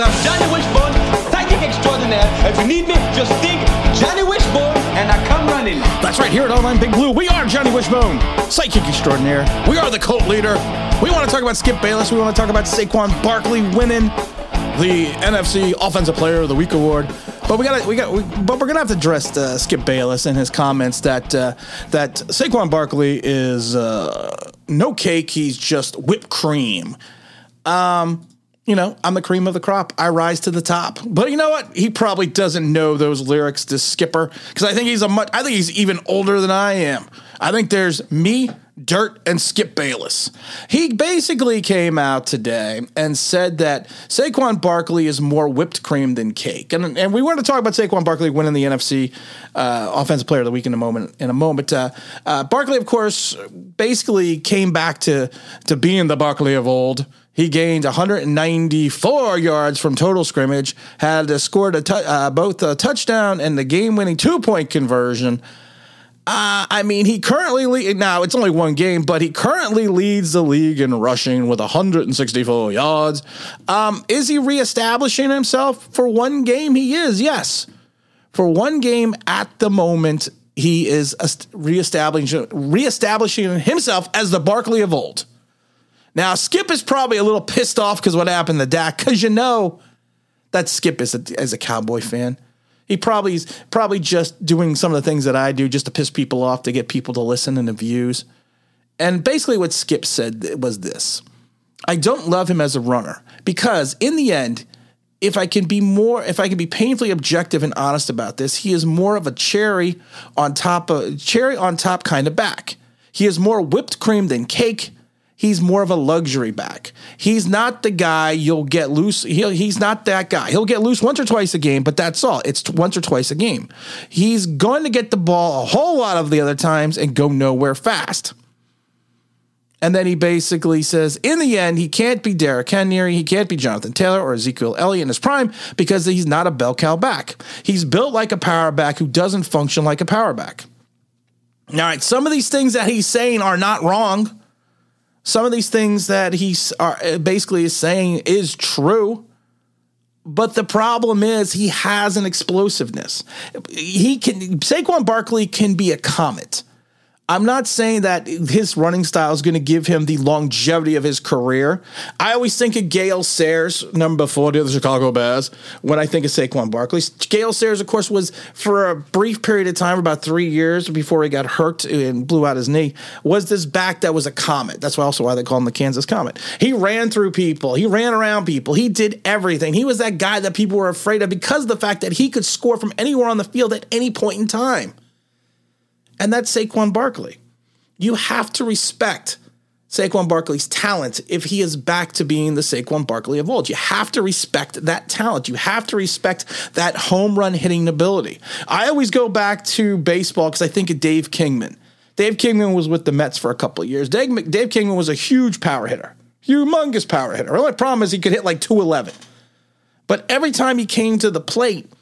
I'm Johnny Wishbone, psychic extraordinaire. If you need me, just think Johnny Wishbone, and I come running. That's right, here at Online Big Blue, we are Johnny Wishbone, psychic extraordinaire. We are the cult leader. We want to talk about Skip Bayless. We want to talk about Saquon Barkley winning the NFC Offensive Player of the Week award. But we got we got we, but we're gonna have to address uh, Skip Bayless and his comments that uh, that Saquon Barkley is uh, no cake. He's just whipped cream. Um, you know, I'm the cream of the crop. I rise to the top. But you know what? He probably doesn't know those lyrics to Skipper because I think he's a much. I think he's even older than I am. I think there's me, Dirt, and Skip Bayless. He basically came out today and said that Saquon Barkley is more whipped cream than cake. And, and we want to talk about Saquon Barkley winning the NFC uh, Offensive Player of the Week in a moment. In a moment, uh, uh, Barkley, of course, basically came back to to being the Barkley of old. He gained 194 yards from total scrimmage, had scored a uh, both a touchdown and the game-winning two-point conversion. Uh, I mean, he currently now it's only one game, but he currently leads the league in rushing with 164 yards. Um, is he reestablishing himself for one game? He is, yes. For one game at the moment, he is reestablishing reestablishing himself as the Barkley of old. Now, Skip is probably a little pissed off because what happened to Dak, because you know that Skip is a, as a Cowboy fan. He probably is probably just doing some of the things that I do just to piss people off to get people to listen and the views. And basically, what Skip said was this: I don't love him as a runner because in the end, if I can be more, if I can be painfully objective and honest about this, he is more of a cherry on top of cherry on top kind of back. He is more whipped cream than cake he's more of a luxury back. He's not the guy you'll get loose. He'll, he's not that guy. He'll get loose once or twice a game, but that's all. It's once or twice a game. He's going to get the ball a whole lot of the other times and go nowhere fast. And then he basically says, in the end, he can't be Derrick Henry, he can't be Jonathan Taylor or Ezekiel Elliott in his prime because he's not a bell cow back. He's built like a power back who doesn't function like a power back. All right, some of these things that he's saying are not wrong some of these things that he are eh, basically is saying is true. But the problem is he has an explosiveness. He can Saquon Barkley can be a comet. I'm not saying that his running style is going to give him the longevity of his career. I always think of Gale Sayers, number 40 of the Chicago Bears, when I think of Saquon Barkley. Gale Sayers, of course, was for a brief period of time, about three years before he got hurt and blew out his knee, was this back that was a comet. That's also why they call him the Kansas Comet. He ran through people, he ran around people, he did everything. He was that guy that people were afraid of because of the fact that he could score from anywhere on the field at any point in time and that's Saquon Barkley. You have to respect Saquon Barkley's talent if he is back to being the Saquon Barkley of old. You have to respect that talent. You have to respect that home run hitting ability. I always go back to baseball because I think of Dave Kingman. Dave Kingman was with the Mets for a couple of years. Dave, Dave Kingman was a huge power hitter, humongous power hitter. The only problem is he could hit like 211. But every time he came to the plate,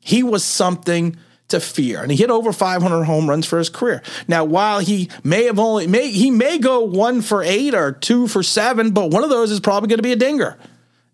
he was something to fear. And he hit over 500 home runs for his career. Now, while he may have only may he may go 1 for 8 or 2 for 7, but one of those is probably going to be a dinger.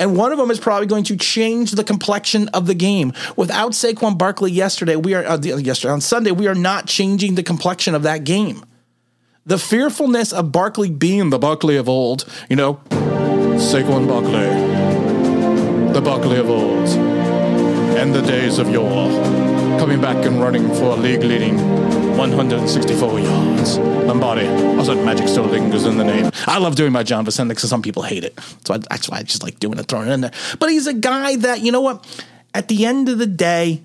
And one of them is probably going to change the complexion of the game. Without Saquon Barkley yesterday, we are uh, yesterday on Sunday, we are not changing the complexion of that game. The fearfulness of Barkley being the Barkley of old, you know, Saquon Barkley, the Barkley of old, and the days of yore coming back and running for a league leading 164 yards. Lombardi. Also, magic still lingers in the name. I love doing my John Facenda because some people hate it. So I, that's why I just like doing it, throwing it in there. But he's a guy that, you know what? At the end of the day,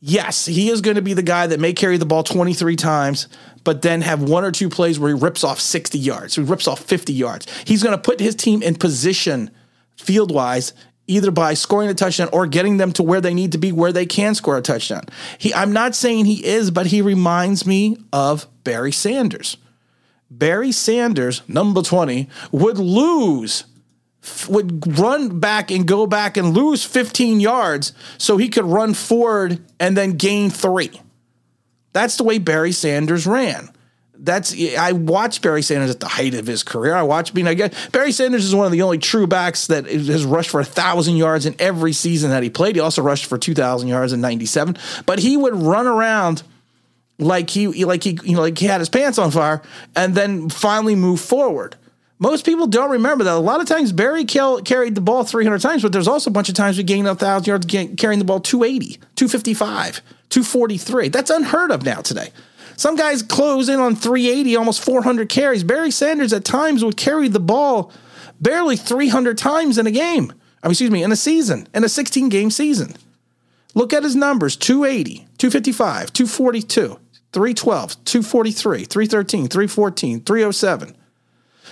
yes, he is going to be the guy that may carry the ball 23 times, but then have one or two plays where he rips off 60 yards, he rips off 50 yards. He's going to put his team in position field wise either by scoring a touchdown or getting them to where they need to be where they can score a touchdown. He I'm not saying he is, but he reminds me of Barry Sanders. Barry Sanders, number 20, would lose would run back and go back and lose 15 yards so he could run forward and then gain 3. That's the way Barry Sanders ran. That's I watched Barry Sanders at the height of his career. I watched. I mean, I get Barry Sanders is one of the only true backs that has rushed for a thousand yards in every season that he played. He also rushed for two thousand yards in '97. But he would run around like he like he you know like he had his pants on fire, and then finally move forward. Most people don't remember that. A lot of times Barry carried the ball 300 times, but there's also a bunch of times we gained a thousand yards carrying the ball 280, 255, 243. That's unheard of now today. Some guys close in on 380, almost 400 carries. Barry Sanders at times would carry the ball barely 300 times in a game. I mean, excuse me, in a season, in a 16 game season. Look at his numbers 280, 255, 242, 312, 243, 313, 314, 307.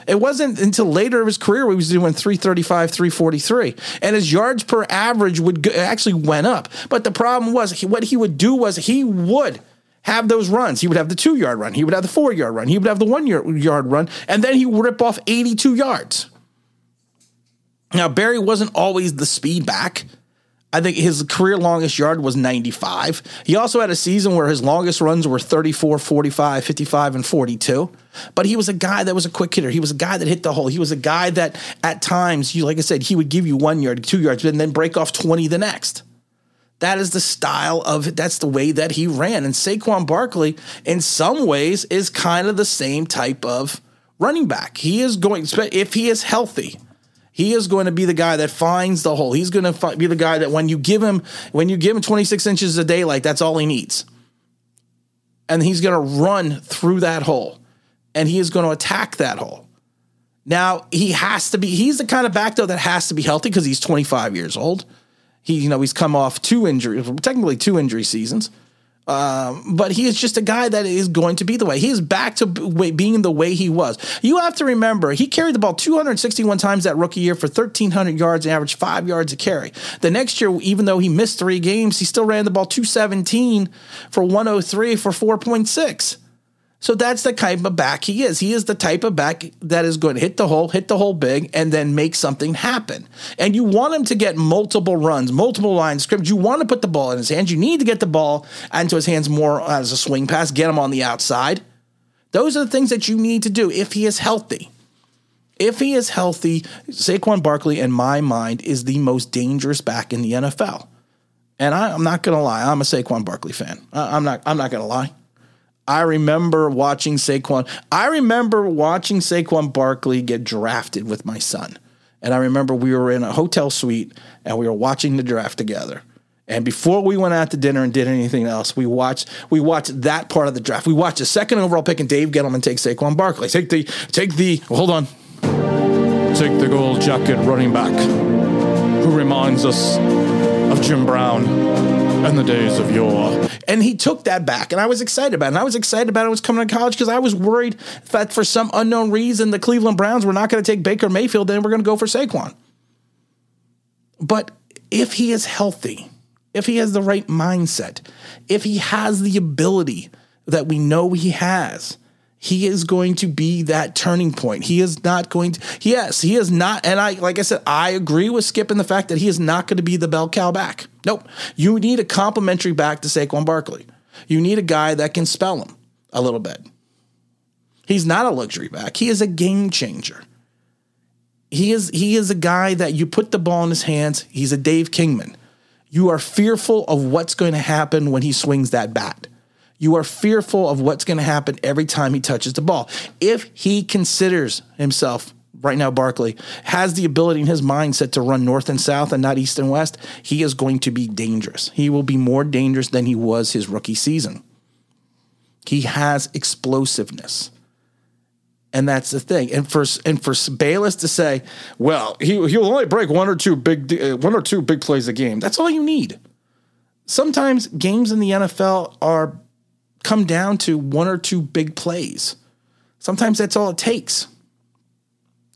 It wasn't until later of his career he was doing 335, 343. And his yards per average would go, actually went up. But the problem was he, what he would do was he would have those runs. He would have the two yard run. He would have the four yard run. He would have the one yard run. And then he would rip off 82 yards. Now, Barry wasn't always the speed back. I think his career longest yard was 95. He also had a season where his longest runs were 34, 45, 55, and 42. But he was a guy that was a quick hitter. He was a guy that hit the hole. He was a guy that at times, you like I said, he would give you one yard, two yards, and then break off 20 the next. That is the style of that's the way that he ran. And Saquon Barkley, in some ways, is kind of the same type of running back. He is going if he is healthy, he is going to be the guy that finds the hole. He's going to be the guy that when you give him when you give him 26 inches of daylight, that's all he needs. And he's going to run through that hole. And he is going to attack that hole. Now, he has to be he's the kind of back though that has to be healthy because he's 25 years old. He, you know, he's come off two injuries, technically two injury seasons. Um, but he is just a guy that is going to be the way. He is back to being the way he was. You have to remember, he carried the ball 261 times that rookie year for 1,300 yards and averaged five yards a carry. The next year, even though he missed three games, he still ran the ball 217 for 103 for 4.6. So that's the type of back he is. He is the type of back that is going to hit the hole, hit the hole big, and then make something happen. And you want him to get multiple runs, multiple lines scrimmage. You want to put the ball in his hands. You need to get the ball into his hands more as a swing pass, get him on the outside. Those are the things that you need to do if he is healthy. If he is healthy, Saquon Barkley, in my mind, is the most dangerous back in the NFL. And I, am not going to lie, I'm a Saquon Barkley fan. I, I'm not. I'm not going to lie. I remember watching Saquon. I remember watching Saquon Barkley get drafted with my son. And I remember we were in a hotel suite and we were watching the draft together. And before we went out to dinner and did anything else, we watched we watched that part of the draft. We watched the second overall pick and Dave Gettleman take Saquon Barkley. Take the take the hold on. Take the gold jacket running back who reminds us of Jim Brown and the days of yore. And he took that back, and I was excited about it. And I was excited about it was coming to college because I was worried that for some unknown reason the Cleveland Browns were not going to take Baker Mayfield, then we're going to go for Saquon. But if he is healthy, if he has the right mindset, if he has the ability that we know he has, he is going to be that turning point. He is not going to, yes, he is not. And I, like I said, I agree with Skip in the fact that he is not going to be the bell cow back. Nope. You need a complementary back to Saquon Barkley. You need a guy that can spell him a little bit. He's not a luxury back. He is a game changer. He is he is a guy that you put the ball in his hands. He's a Dave Kingman. You are fearful of what's going to happen when he swings that bat. You are fearful of what's going to happen every time he touches the ball. If he considers himself right now, Barkley has the ability in his mindset to run north and south and not east and west, he is going to be dangerous. He will be more dangerous than he was his rookie season. He has explosiveness. And that's the thing. And for and for Bayless to say, well, he he'll only break one or two big uh, one or two big plays a game. That's all you need. Sometimes games in the NFL are come down to one or two big plays. Sometimes that's all it takes.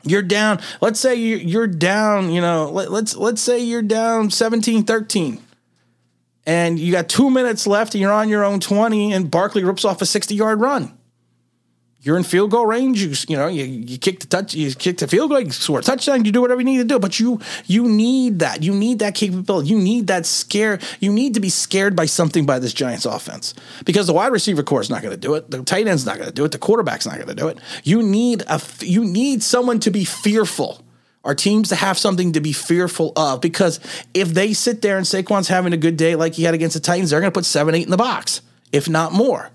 You're down, let's say you're down, you know, let, let's let's say you're down 17-13 and you got 2 minutes left and you're on your own 20 and Barkley rips off a 60-yard run. You're in field goal range. You, you know, you, you kick the touch, you kick the field goal, you score a touchdown, you do whatever you need to do. But you you need that. You need that capability. You need that scare. You need to be scared by something by this Giants offense because the wide receiver corps is not going to do it. The tight end's not going to do it. The quarterback's not going to do it. You need a you need someone to be fearful. Our teams to have something to be fearful of because if they sit there and Saquon's having a good day like he had against the Titans, they're going to put seven, eight in the box, if not more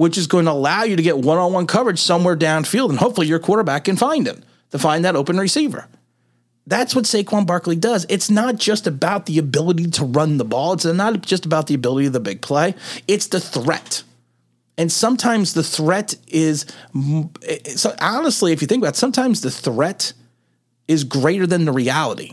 which is going to allow you to get one on one coverage somewhere downfield. And hopefully your quarterback can find him to find that open receiver. That's what Saquon Barkley does. It's not just about the ability to run the ball, it's not just about the ability of the big play, it's the threat. And sometimes the threat is, eh, eh, so honestly, if you think about it, sometimes the threat is greater than the reality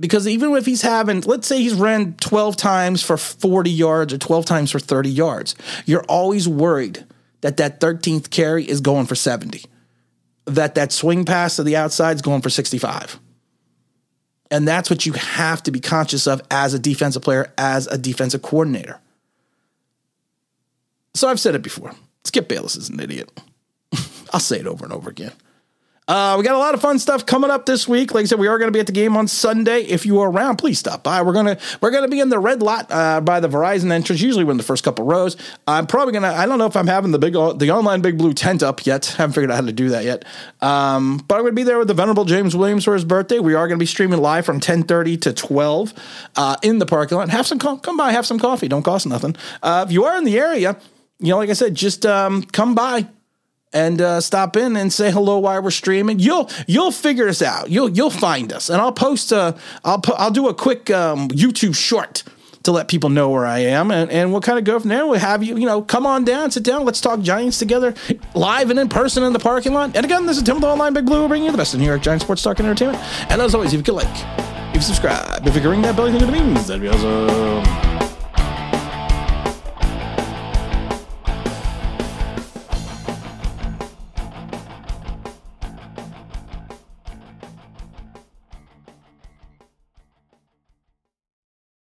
because even if he's having, let's say he's ran 12 times for 40 yards or 12 times for 30 yards, you're always worried that that 13th carry is going for 70, that that swing pass to the outside is going for 65. And that's what you have to be conscious of as a defensive player, as a defensive coordinator. So I've said it before Skip Bayless is an idiot. I'll say it over and over again. Uh, we got a lot of fun stuff coming up this week. Like I said, we are going to be at the game on Sunday. If you are around, please stop by. We're gonna we're gonna be in the red lot uh, by the Verizon entrance. Usually, we're in the first couple rows. I'm probably gonna. I don't know if I'm having the big the online big blue tent up yet. I haven't figured out how to do that yet. Um, but I'm gonna be there with the venerable James Williams for his birthday. We are gonna be streaming live from 10:30 to 12 uh, in the parking lot. Have some come by, have some coffee. Don't cost nothing. Uh, if you are in the area, you know, like I said, just um, come by and uh, stop in and say hello while we're streaming. You'll you'll figure us out. You'll you'll find us, and I'll post a I'll pu- I'll do a quick um, YouTube short to let people know where I am, and, and we'll kind of go from there. We'll have you you know come on down, sit down, let's talk Giants together, live and in person in the parking lot. And again, this is Tim with Online Big Blue, bringing you the best in New York Giants sports talk and entertainment. And as always, if you could like, if you subscribe, if you could ring that bell, you think it means that'd be awesome.